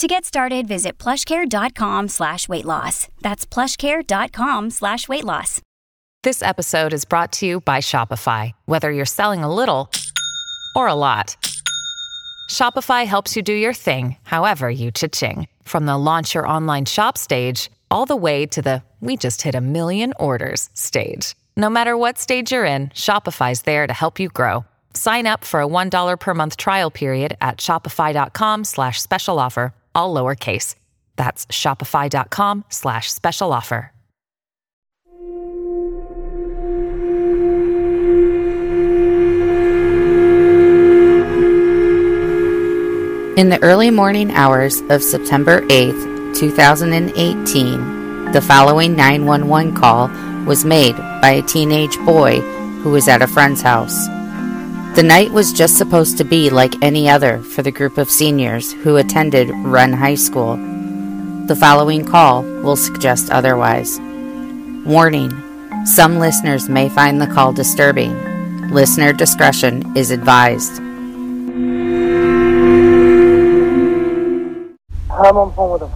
To get started, visit plushcare.com slash weight loss. That's plushcare.com slash weight loss. This episode is brought to you by Shopify. Whether you're selling a little or a lot, Shopify helps you do your thing, however you cha-ching. From the launch your online shop stage, all the way to the we just hit a million orders stage. No matter what stage you're in, Shopify's there to help you grow. Sign up for a $1 per month trial period at shopify.com slash special offer, all lowercase. That's shopify.com slash special offer. In the early morning hours of September 8th, 2018, the following 911 call was made by a teenage boy who was at a friend's house. The night was just supposed to be like any other for the group of seniors who attended Wren High School. The following call will suggest otherwise. Warning Some listeners may find the call disturbing. Listener discretion is advised. I'm on the phone with him.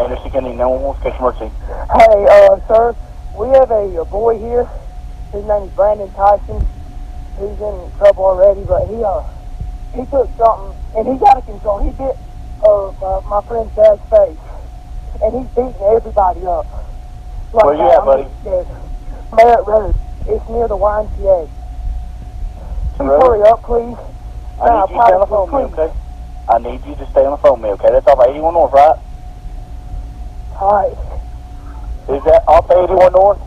Anderson County 911 customer emergency. Hey, uh, sir, we have a, a boy here. His name is Brandon Tyson. He's in trouble already, but he uh he took something and he's out of control. He bit uh, my, my friend's dad's face, and he's beating everybody up. Like Where you at, buddy? Merritt Road. It's near the YMCA. Please Road? hurry up, please. I need you to stay on the phone with me, okay? I need you to stay on the phone me, okay? That's off 81 North, right? All right. Is that off 81 North?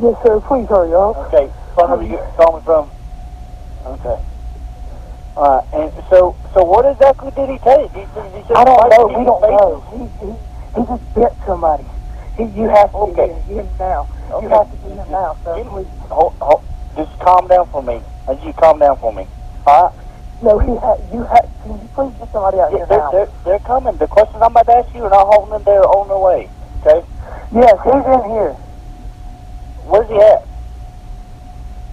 Yes, sir. Please hurry up. Okay. Phone number you call me from? Okay. Alright, and so, so what exactly did he take? He, he said I don't know. We don't know. He, he, He just bit somebody. He, you have to Okay. get him now. You Okay. have to get him now. Get- Please. Hold, hold, just calm down for me. And you calm down for me. All right? No, he ha You have. Can you please get somebody out Yeah, here they're, now? they're, they're coming. The questions I'm about to ask you are not holding them. They're on their way. Okay? Yes, he's in here. Where's he at?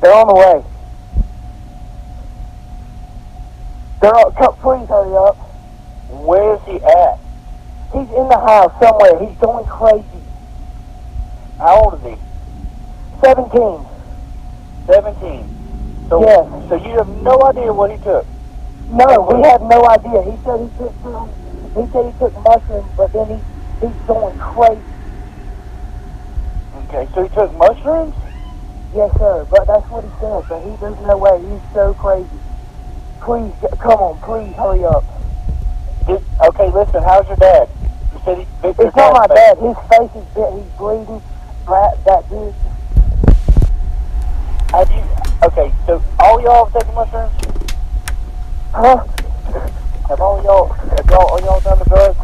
They're on the way. They're on, come, please hurry up. Where's he at? He's in the house somewhere. He's going crazy. How old is he? 17. 17. So, Yes. so you have no idea what he took. No, we have no idea. He said he took some, he said he took mushrooms, but then he, he's going crazy. Okay, so he took mushrooms? Yes, sir. But that's what he said. But he, there's no way. He's so crazy. Please, get, come on. Please hurry up. Did, okay, listen, how's your dad? You said he bit It's not my dad. His face is bit. He's bleeding. That, that dude. Have you, okay, so all y'all have taken mushrooms? Huh? Have all y'all, have y'all, all y'all done the drugs?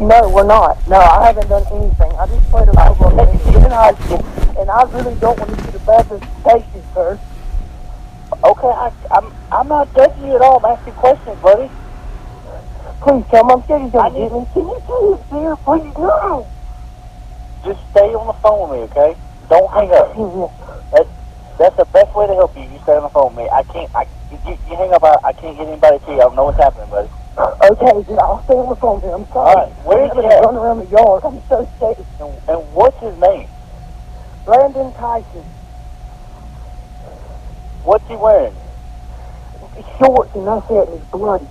No, we're not. No, I haven't done anything. I just played a football game in high school, and I really don't want to see the bad reputation, sir. Okay, I, I'm, I'm not judging you at all. I'm asking questions, buddy. Please come. I'm scared he's I gonna need- get me. Can you see his fear? Please no. Just stay on the phone with me, okay? Don't hang up. That, that's the best way to help you. You stay on the phone with me. I can't. I you, you hang up. I, I can't get anybody to you. I don't know what's happening, buddy. Okay, dude, I'll stay on the phone. Dude. I'm sorry. All right, where is I'm he gonna at? run around the yard. I'm so scared. And, and what's his name? Brandon Tyson, What's he wearing? shorts, and that's it. and He's bloody.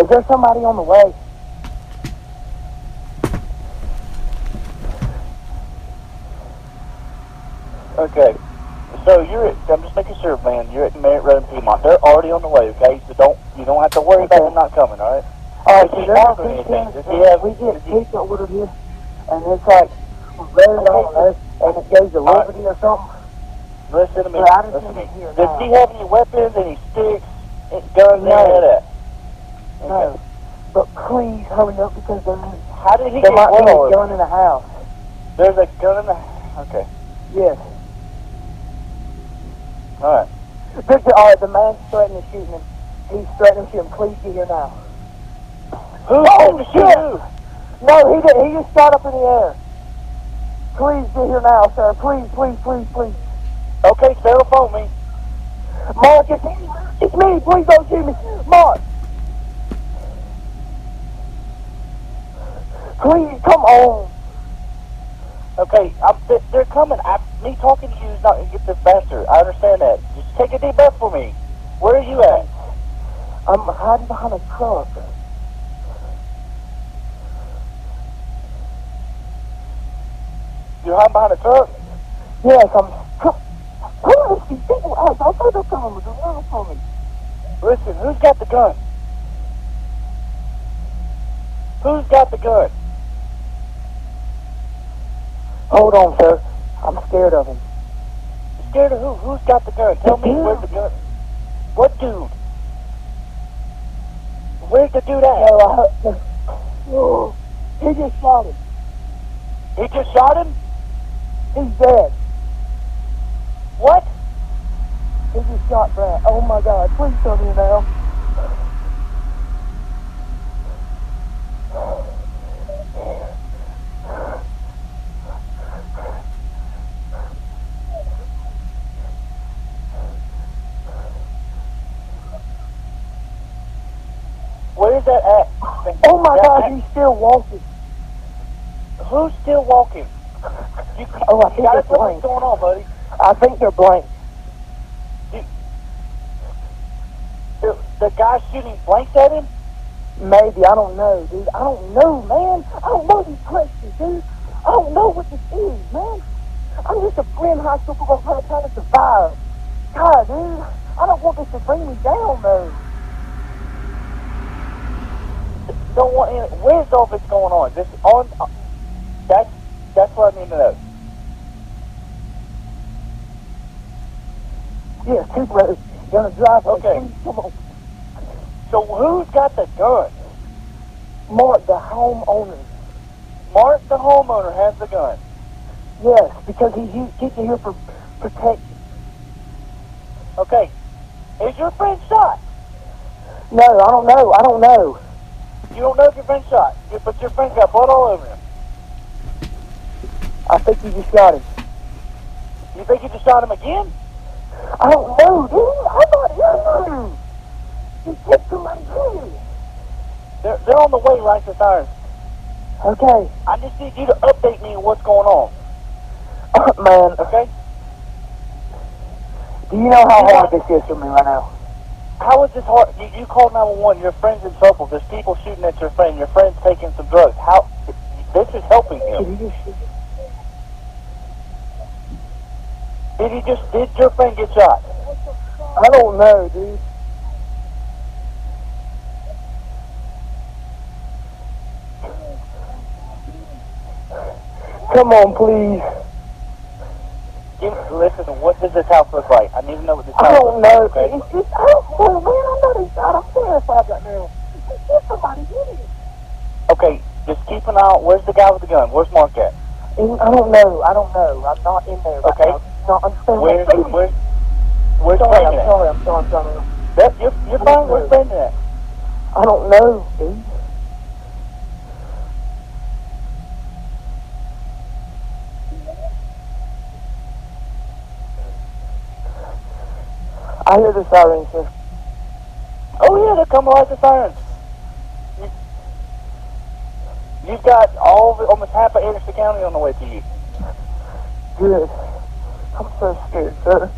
Is there somebody on the way? Okay. So you're at, I'm just making sure, man. You're at Merritt Road in Piedmont. They're already on the way, okay? So don't you don't have to worry about them not coming, all right? All right, Does he so there's have a anything? picture, Does he have? we get he- pizza ordered here, and it's like on us, and it goes to Liberty or something. Listen to me. But I just Listen to need me. Does now. he have any weapons, any sticks, any guns, No. any of that? No, but please hurry up because there, How did he there get might be a gun in the house. There's a gun in the. Okay. Yes. All right. Victor, all right, the man's threatening to shoot him. He's threatening to shoot him. Please get here now. Who Oh, said to shoot shit. No, he did. He just shot up in the air. Please get here now, sir. Please, please, please, please. Okay, stay on phone me. Mark, it's me. It's me. Please don't shoot me. Mark. Please, come on. Okay, I'm, they're, they're coming. I, me talking to you is not going to get this faster. I understand that. Just take a deep breath for me. Where are you at? I'm hiding behind a truck. You're hiding behind a truck? Yes, I'm. Who is these people? I I thought they're coming with a gun for me. Listen, who's got the gun? Who's got the gun? Hold on, sir. I'm scared of him. You scared of who? Who's got the gun? Tell me where's the gun. What dude? Where's the dude at? No, I, oh, he just shot him. He just shot him? He's dead. What? He just shot Brad. Oh my God! Please tell me now. Where's that at? Oh my That- God! He's still walking. Who's still walking? Oh, I think it's blank. what's going on, buddy. I think they're blank. The, the guy shooting blanks at him? Maybe I don't know, dude. I don't know, man. I don't know these questions, dude. I don't know what this is, man. I'm just a friend high school football player trying to survive. God, dude, I don't want this to bring me down, though. Don't want any, where's all this going on? This on uh, that's that's what I need to know. Yeah, two brothers. The driveway. Okay. Please, come on. So who's got the gun? Mark, the homeowner. Mark, the homeowner, has the gun. Yes, because he's you here for protection. Okay. Is your friend shot? No, I don't know. I don't know. You don't know if your friend shot, but your friend's got blood all over him. I think you just shot him. You think you just shot him again? Oh, I don't know, dude. I thought you. He took somebody here. They're, they're on the way right to sirens. Okay. I just need you to update me on what's going on, uh, Man, okay? do you know how hard this is for me right now? How is this hard? You, you called 911. Your friend's in trouble. There's people shooting at your friend. Your friend's taking some drugs. How? This is helping him. Can you just... Did he just? Did your friend get shot? I don't know, dude. Come on, please. Listen. What does this house look like? I need to know what this. I house don't looks know. like. Okay. It's just, I don't know, man. I know they shot. I'm terrified right now. There's somebody in it. Okay. Just keep an eye out. Where's the guy with the gun? Where's Mark at? I don't know. I don't know. I'm not in there right Okay. now. Where's what where's where's sorry, Brandon I'm sorry, I'm sorry, I'm sorry. That, you're you're fine. Brandon at? I don't know, dude. I hear the sirens, sir. Oh yeah, they're coming like the sirens. You, you've got all the, almost half of Anderson County on the way to you. Good. So scared, sir.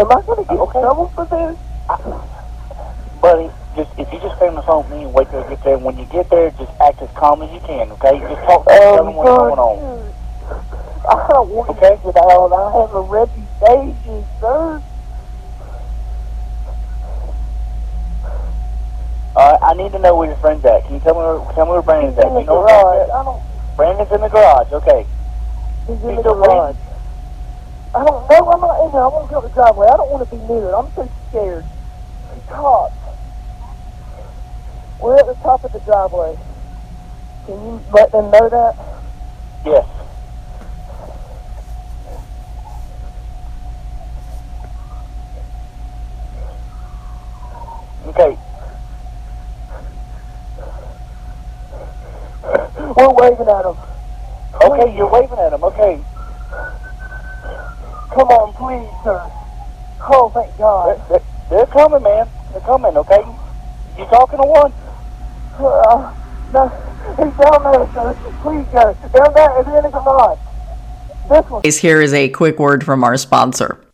Am I going to get Okay. in trouble for this? Buddy, just if you just stay on the phone with me and wait till I get there, when you get there, just act as calm as you can, okay? Just talk to them oh, what's going on. I don't want Okay. to get out. I have a reputation, sir. Alright, I need to know where your friend's at. Can you tell me where, tell me where Brandon's He's at? in the You know where garage. Brandon's I don't. at? Brandon's in the garage, okay. He's in He's the garage. I don't know. I'm not in there. I want to go to the driveway. I don't want to be near it. I'm so scared. The cops. We're at the top of the driveway. Can you let them know that? Yes. Okay, We're waving at them. okay, you're waving at them. okay. Come on, please, sir. Oh, thank They're, God. they're, they're coming, man. They're coming, okay? You talking to one? Uh, no, he's down there, sir. Please go. Down there, and then the garage. This one. Here is a quick word from our sponsor.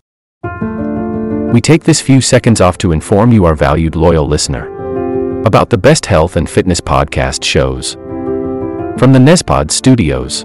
We take this few seconds off to inform you, our valued loyal listener, about the best health and fitness podcast shows from the Nezpod studios.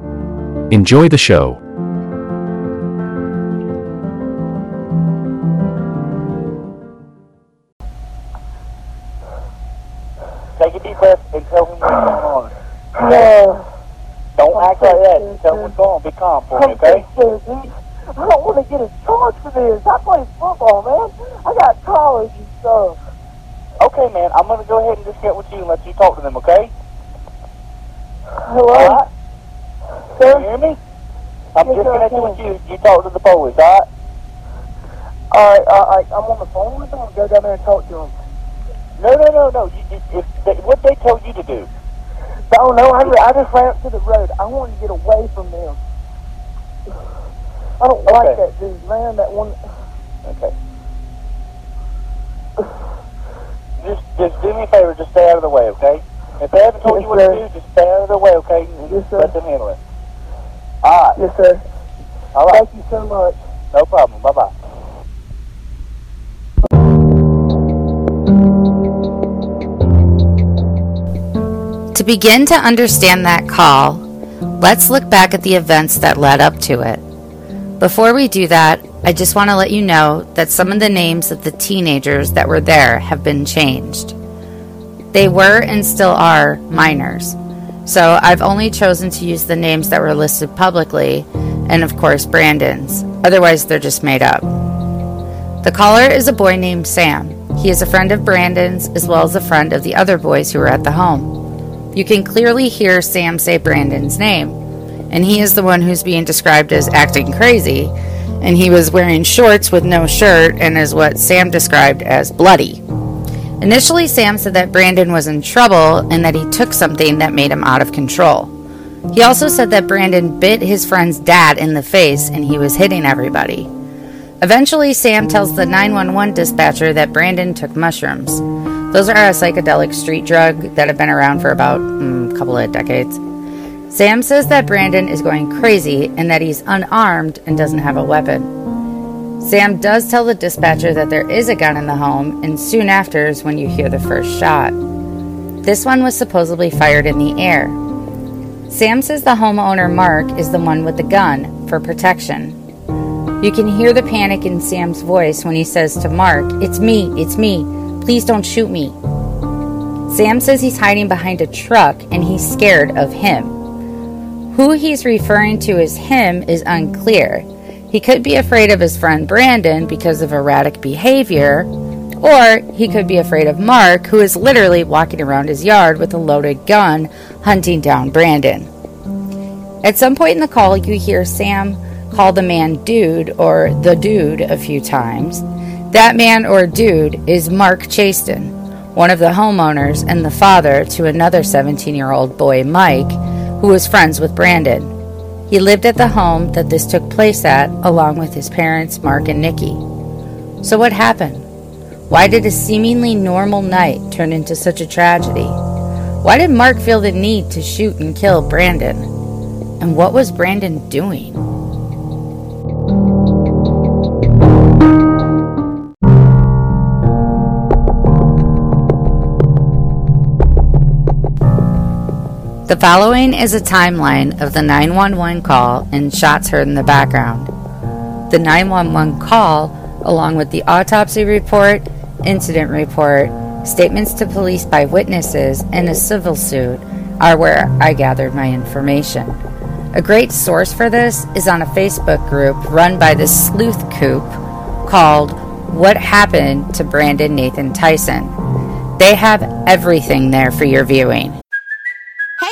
Enjoy the show. Take a deep breath and tell me what's going on. No. Don't act like that. Tell me what's going on. Be calm for me, I'm okay? so. I don't want to get a charge for this. I play football, man. I got college and stuff. Okay, man. I'm gonna go ahead and just get with you and let you talk to them, okay? Hello? Alright? Sir? You hear me? I'm Yes, just sir, I connecting with you. You talk to the police, alright? Alright, alright. I'm on the phone with them. I'll go down there and talk to them. No, no, no, no. You, you, if they, what they told you to do? I don't know. I, I just ran up to the road. I wanted to get away from them. I don't like that dude, man. That one. Okay. Just, just do me a favor. Just stay out of the way, okay? If they haven't told Yes, you what sir. to do, just stay out of the way, okay? And Yes, sir. let them handle it. All right. Yes, sir. All right. Thank you so much. No problem. Bye bye. To begin to understand that call, let's look back at the events that led up to it. Before we do that, I just want to let you know that some of the names of the teenagers that were there have been changed. They were and still are minors, so I've only chosen to use the names that were listed publicly, and of course Brandon's, otherwise, they're just made up. The caller is a boy named Sam. He is a friend of Brandon's as well as a friend of the other boys who were at the home. You can clearly hear Sam say Brandon's name, and he is the one who's being described as acting crazy, and he was wearing shorts with no shirt and is what Sam described as bloody. Initially, Sam said that Brandon was in trouble and that he took something that made him out of control. He also said that Brandon bit his friend's dad in the face and he was hitting everybody. Eventually, Sam tells the 911 dispatcher that Brandon took mushrooms. Those are a psychedelic street drug that have been around for about mm, a couple of decades. Sam says that Brandon is going crazy and that he's unarmed and doesn't have a weapon. Sam does tell the dispatcher that there is a gun in the home, and soon after is when you hear the first shot. This one was supposedly fired in the air. Sam says the homeowner Mark is the one with the gun for protection. You can hear the panic in Sam's voice when he says to Mark, It's me, it's me, please don't shoot me. Sam says he's hiding behind a truck and he's scared of him. Who he's referring to as him is unclear. He could be afraid of his friend Brandon because of erratic behavior, or he could be afraid of Mark, who is literally walking around his yard with a loaded gun hunting down Brandon. At some point in the call, you hear Sam call the man dude or the dude a few times. That man or dude is Mark Chastain, one of the homeowners and the father to another 17 year old boy, Mike, who was friends with Brandon. He lived at the home that this took place at, along with his parents, Mark and Nikki. So, what happened? Why did a seemingly normal night turn into such a tragedy? Why did Mark feel the need to shoot and kill Brandon? And what was Brandon doing? The following is a timeline of the 911 call and shots heard in the background. The 911 call, along with the autopsy report, incident report, statements to police by witnesses, and a civil suit, are where I gathered my information. A great source for this is on a Facebook group run by the Sleuth Coop called What Happened to Brandon Nathan Tyson. They have everything there for your viewing.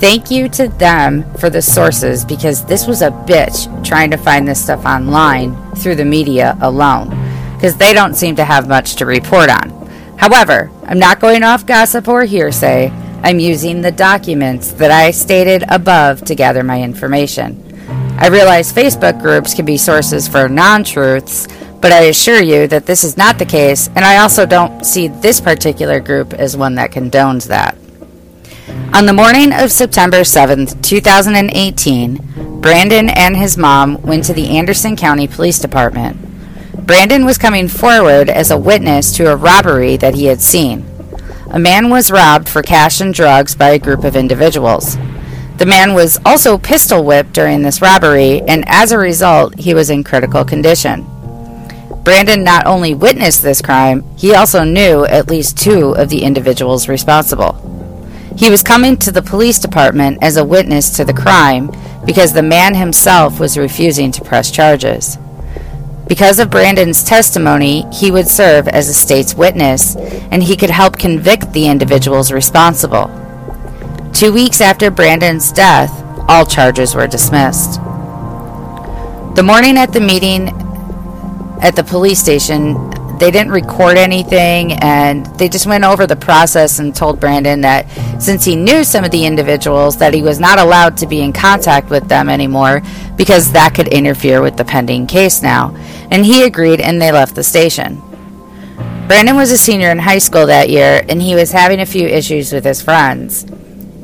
Thank you to them for the sources because this was a bitch trying to find this stuff online through the media alone because they don't seem to have much to report on. However, I'm not going off gossip or hearsay. I'm using the documents that I stated above to gather my information. I realize Facebook groups can be sources for non truths, but I assure you that this is not the case, and I also don't see this particular group as one that condones that. On the morning of September 7th, 2018, Brandon and his mom went to the Anderson County Police Department. Brandon was coming forward as a witness to a robbery that he had seen. A man was robbed for cash and drugs by a group of individuals. The man was also pistol whipped during this robbery, and as a result, he was in critical condition. Brandon not only witnessed this crime, he also knew at least two of the individuals responsible. He was coming to the police department as a witness to the crime because the man himself was refusing to press charges. Because of Brandon's testimony, he would serve as a state's witness and he could help convict the individuals responsible. Two weeks after Brandon's death, all charges were dismissed. The morning at the meeting at the police station, they didn't record anything and they just went over the process and told Brandon that since he knew some of the individuals that he was not allowed to be in contact with them anymore because that could interfere with the pending case now. And he agreed and they left the station. Brandon was a senior in high school that year and he was having a few issues with his friends.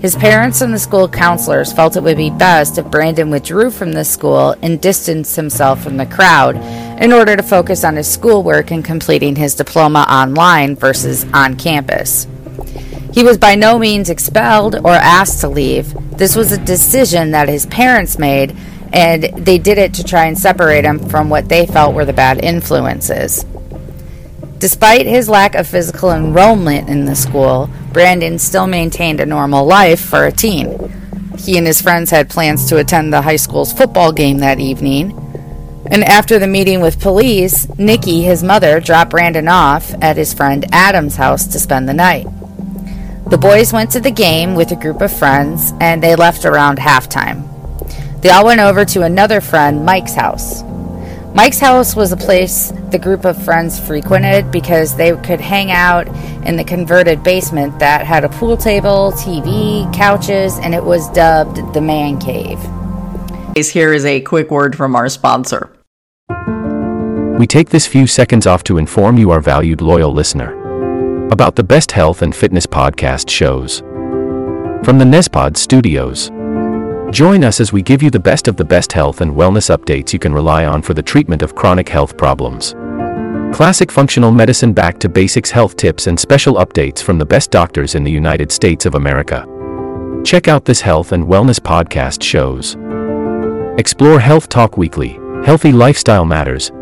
His parents and the school counselors felt it would be best if Brandon withdrew from the school and distanced himself from the crowd in order to focus on his schoolwork and completing his diploma online versus on campus. He was by no means expelled or asked to leave. This was a decision that his parents made, and they did it to try and separate him from what they felt were the bad influences. Despite his lack of physical enrollment in the school, Brandon still maintained a normal life for a teen. He and his friends had plans to attend the high school's football game that evening. And after the meeting with police, Nikki, his mother, dropped Brandon off at his friend Adam's house to spend the night. The boys went to the game with a group of friends and they left around halftime. They all went over to another friend, Mike's house. Mike's house was a place the group of friends frequented because they could hang out in the converted basement that had a pool table, TV, couches, and it was dubbed the Man Cave. Here is a quick word from our sponsor. We take this few seconds off to inform you, our valued loyal listener, about the best health and fitness podcast shows from the Nezpod studios. Join us as we give you the best of the best health and wellness updates you can rely on for the treatment of chronic health problems. Classic functional medicine back to basics health tips and special updates from the best doctors in the United States of America. Check out this health and wellness podcast shows. Explore Health Talk Weekly, Healthy Lifestyle Matters,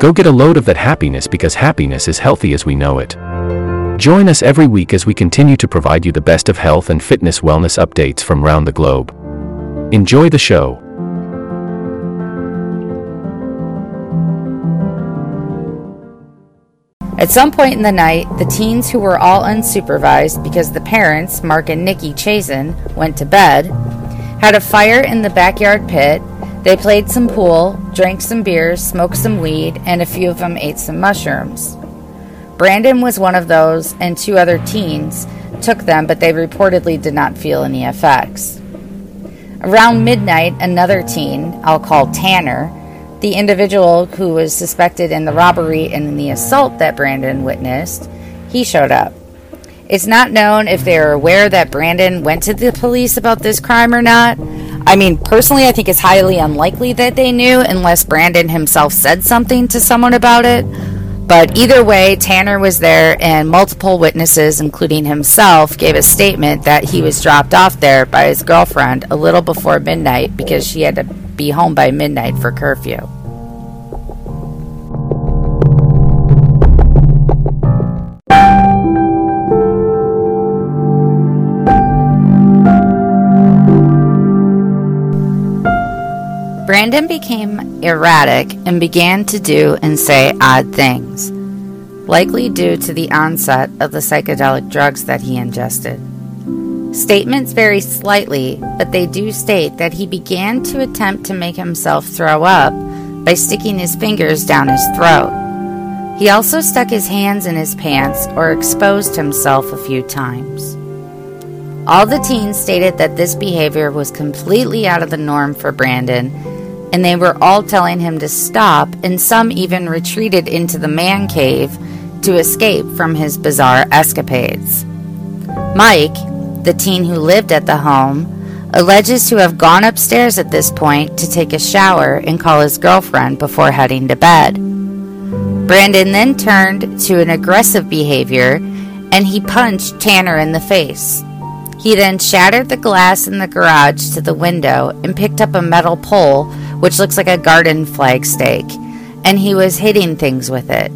Go get a load of that happiness because happiness is healthy as we know it. Join us every week as we continue to provide you the best of health and fitness wellness updates from around the globe. Enjoy the show. At some point in the night, the teens who were all unsupervised because the parents, Mark and Nikki Chastain, went to bed, had a fire in the backyard pit. They played some pool, drank some beers, smoked some weed, and a few of them ate some mushrooms. Brandon was one of those, and two other teens took them, but they reportedly did not feel any effects. Around midnight, another teen, I'll call Tanner, the individual who was suspected in the robbery and in the assault that Brandon witnessed, he showed up. It's not known if they are aware that Brandon went to the police about this crime or not. I mean, personally, I think it's highly unlikely that they knew unless Brandon himself said something to someone about it. But either way, Tanner was there, and multiple witnesses, including himself, gave a statement that he was dropped off there by his girlfriend a little before midnight because she had to be home by midnight for curfew. Brandon became erratic and began to do and say odd things, likely due to the onset of the psychedelic drugs that he ingested. Statements vary slightly, but they do state that he began to attempt to make himself throw up by sticking his fingers down his throat. He also stuck his hands in his pants or exposed himself a few times. All the teens stated that this behavior was completely out of the norm for Brandon and they were all telling him to stop, and some even retreated into the man cave to escape from his bizarre escapades. Mike, the teen who lived at the home, alleges to have gone upstairs at this point to take a shower and call his girlfriend before heading to bed. Brandon then turned to an aggressive behavior and he punched Tanner in the face. He then shattered the glass in the garage to the window and picked up a metal pole, which looks like a garden flag stake, and he was hitting things with it.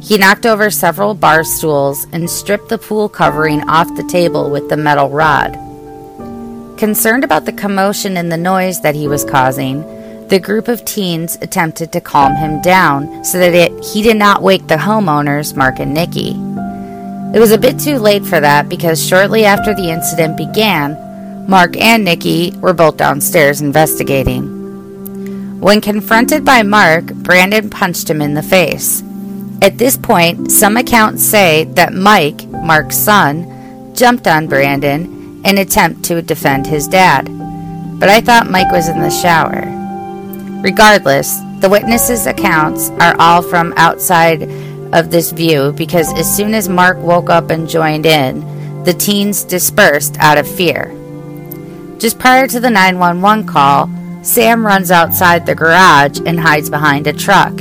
He knocked over several bar stools and stripped the pool covering off the table with the metal rod. Concerned about the commotion and the noise that he was causing, the group of teens attempted to calm him down so that it, he did not wake the homeowners, Mark and Nikki. It was a bit too late for that because shortly after the incident began, Mark and Nikki were both downstairs investigating. When confronted by Mark, Brandon punched him in the face. At this point, some accounts say that Mike, Mark's son, jumped on Brandon in attempt to defend his dad. But I thought Mike was in the shower. Regardless, the witnesses' accounts are all from outside of this view because as soon as Mark woke up and joined in, the teens dispersed out of fear. Just prior to the 911 call, Sam runs outside the garage and hides behind a truck.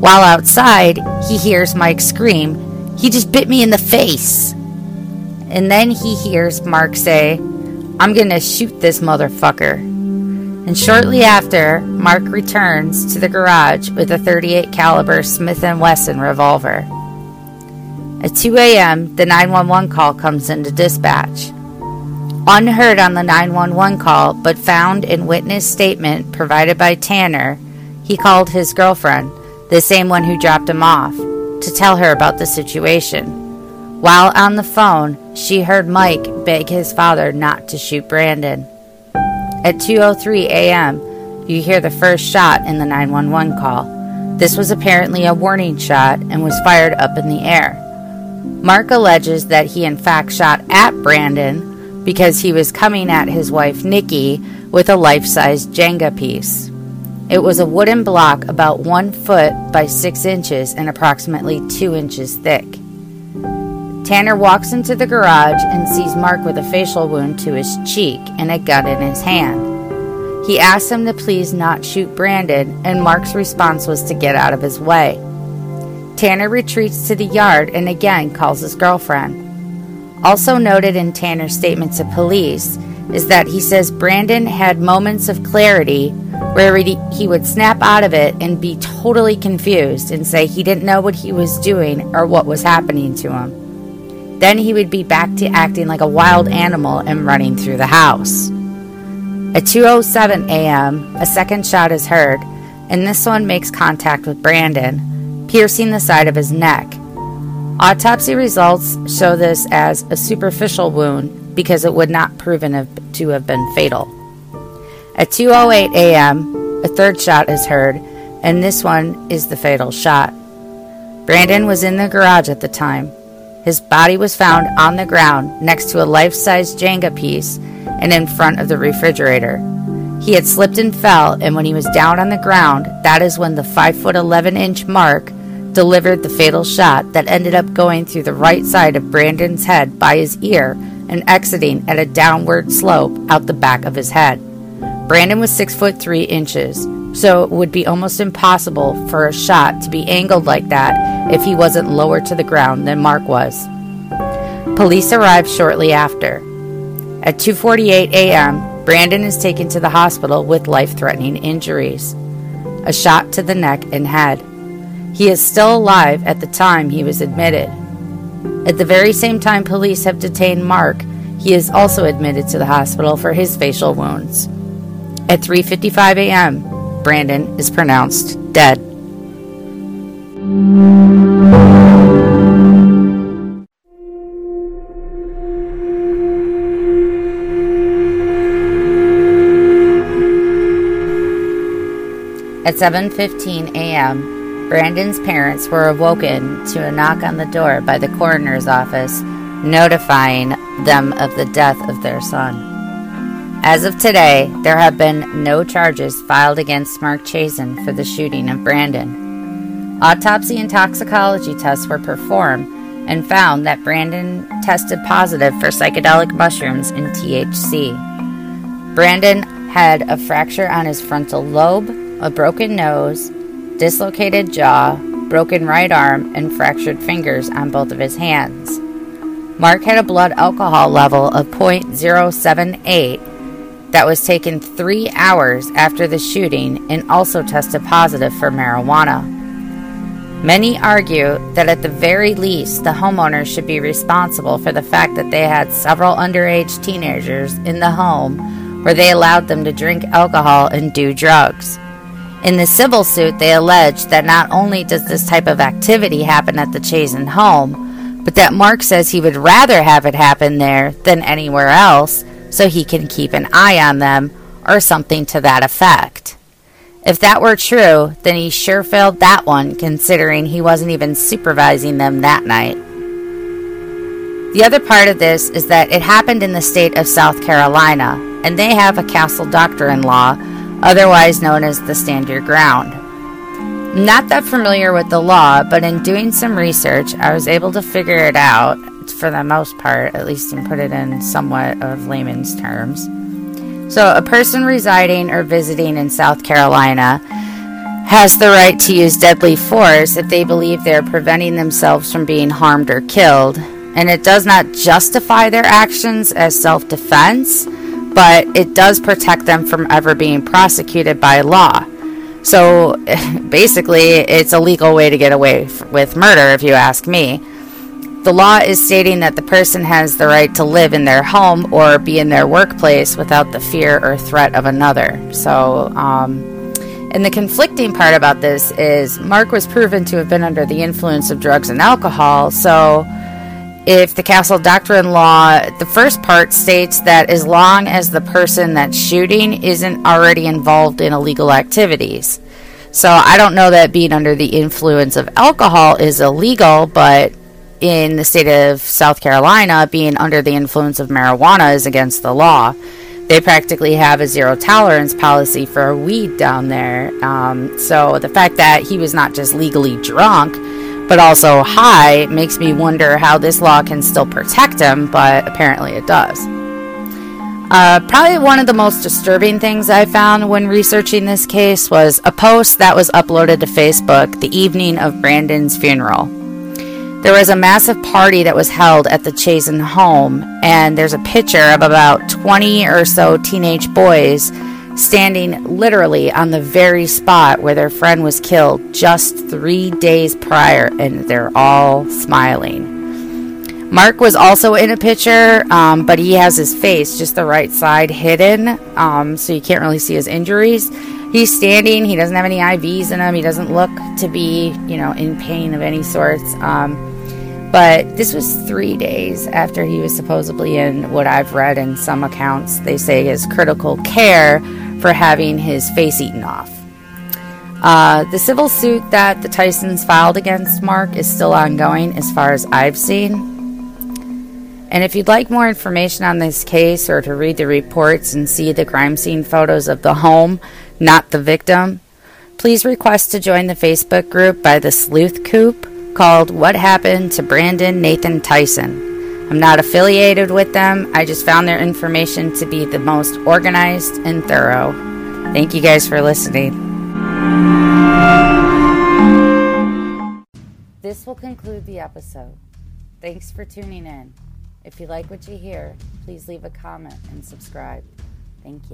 While outside, he hears Mike scream, He just bit me in the face! And then he hears Mark say, I'm gonna shoot this motherfucker. And shortly after, Mark returns to the garage with a 38 caliber Smith & Wesson revolver. At 2 a.m., the 911 call comes into dispatch. Unheard on the 911 call, but found in witness statement provided by Tanner, he called his girlfriend, the same one who dropped him off, to tell her about the situation. While on the phone, she heard Mike beg his father not to shoot Brandon. At 2:03 a.m., you hear the first shot in the 911 call. This was apparently a warning shot and was fired up in the air. Mark alleges that he in fact shot at Brandon because he was coming at his wife Nikki with a life-size Jenga piece. It was a wooden block about one foot by six inches and approximately two inches thick. Tanner walks into the garage and sees Mark with a facial wound to his cheek and a gun in his hand. He asks him to please not shoot Brandon, and Mark's response was to get out of his way. Tanner retreats to the yard and again calls his girlfriend. Also noted in Tanner's statement to police is that he says Brandon had moments of clarity where he would snap out of it and be totally confused and say he didn't know what he was doing or what was happening to him. Then he would be back to acting like a wild animal and running through the house. At 2:07 a.m., a second shot is heard, and this one makes contact with Brandon, piercing the side of his neck. Autopsy results show this as a superficial wound because it would not proven to have been fatal. At 2:08 a.m., a third shot is heard, and this one is the fatal shot. Brandon was in the garage at the time, his body was found on the ground next to a life size Jenga piece and in front of the refrigerator. He had slipped and fell, and when he was down on the ground, that is when the 5 foot 11 inch mark delivered the fatal shot that ended up going through the right side of Brandon's head by his ear and exiting at a downward slope out the back of his head. Brandon was 6 foot 3 inches, so it would be almost impossible for a shot to be angled like that if he wasn't lower to the ground than Mark was. Police arrived shortly after. At 2:48 a.m., Brandon is taken to the hospital with life-threatening injuries. A shot to the neck and head. He is still alive at the time he was admitted. At the very same time police have detained Mark, he is also admitted to the hospital for his facial wounds. At 3:55 a.m., Brandon is pronounced dead. At 7:15 a.m., Brandon's parents were awoken to a knock on the door by the coroner's office notifying them of the death of their son. As of today, there have been no charges filed against Mark Chastain for the shooting of Brandon. Autopsy and toxicology tests were performed and found that Brandon tested positive for psychedelic mushrooms and THC. Brandon had a fracture on his frontal lobe, a broken nose, dislocated jaw, broken right arm, and fractured fingers on both of his hands. Mark had a blood alcohol level of 0.078 that was taken three hours after the shooting and also tested positive for marijuana. Many argue that at the very least, the homeowners should be responsible for the fact that they had several underage teenagers in the home where they allowed them to drink alcohol and do drugs. In the civil suit, they allege that not only does this type of activity happen at the Chastain home, but that Mark says he would rather have it happen there than anywhere else so he can keep an eye on them or something to that effect. If that were true, then he sure failed that one, considering he wasn't even supervising them that night. The other part of this is that it happened in the state of South Carolina, and they have a castle doctrine law, otherwise known as the Stand Your Ground. Not that familiar with the law, but in doing some research, I was able to figure it out, for the most part, at least, and put it in somewhat of layman's terms. So, a person residing or visiting in South Carolina has the right to use deadly force if they believe they are preventing themselves from being harmed or killed. And it does not justify their actions as self defense, but it does protect them from ever being prosecuted by law. So basically, it's a legal way to get away f- with murder, if you ask me. The law is stating that the person has the right to live in their home or be in their workplace without the fear or threat of another. So, um, and the conflicting part about this is Mark was proven to have been under the influence of drugs and alcohol. So, if the castle doctrine law, the first part states that as long as the person that's shooting isn't already involved in illegal activities. So, I don't know that being under the influence of alcohol is illegal, but in the state of South Carolina, being under the influence of marijuana is against the law. They practically have a zero tolerance policy for weed down there. Um, so the fact that he was not just legally drunk, but also high, makes me wonder how this law can still protect him, but apparently it does. Uh, probably one of the most disturbing things I found when researching this case was a post that was uploaded to Facebook the evening of Brandon's funeral. There was a massive party that was held at the Chastain home, and there's a picture of about 20 or so teenage boys standing literally on the very spot where their friend was killed just three days prior, and they're all smiling. Mark was also in a picture, um, but he has his face just the right side hidden, um, so you can't really see his injuries. He's standing. He doesn't have any IVs in him. He doesn't look to be, you know, in pain of any sorts. Um, but this was three days after he was supposedly in what I've read in some accounts. They say his critical care for having his face eaten off. Uh, the civil suit that the Tysons filed against Mark is still ongoing, as far as I've seen. And if you'd like more information on this case or to read the reports and see the crime scene photos of the home, not the victim, please request to join the Facebook group by the Sleuth Coop called What Happened to Brandon Nathan Tyson. I'm not affiliated with them, I just found their information to be the most organized and thorough. Thank you guys for listening. This will conclude the episode. Thanks for tuning in. If you like what you hear, please leave a comment and subscribe. Thank you.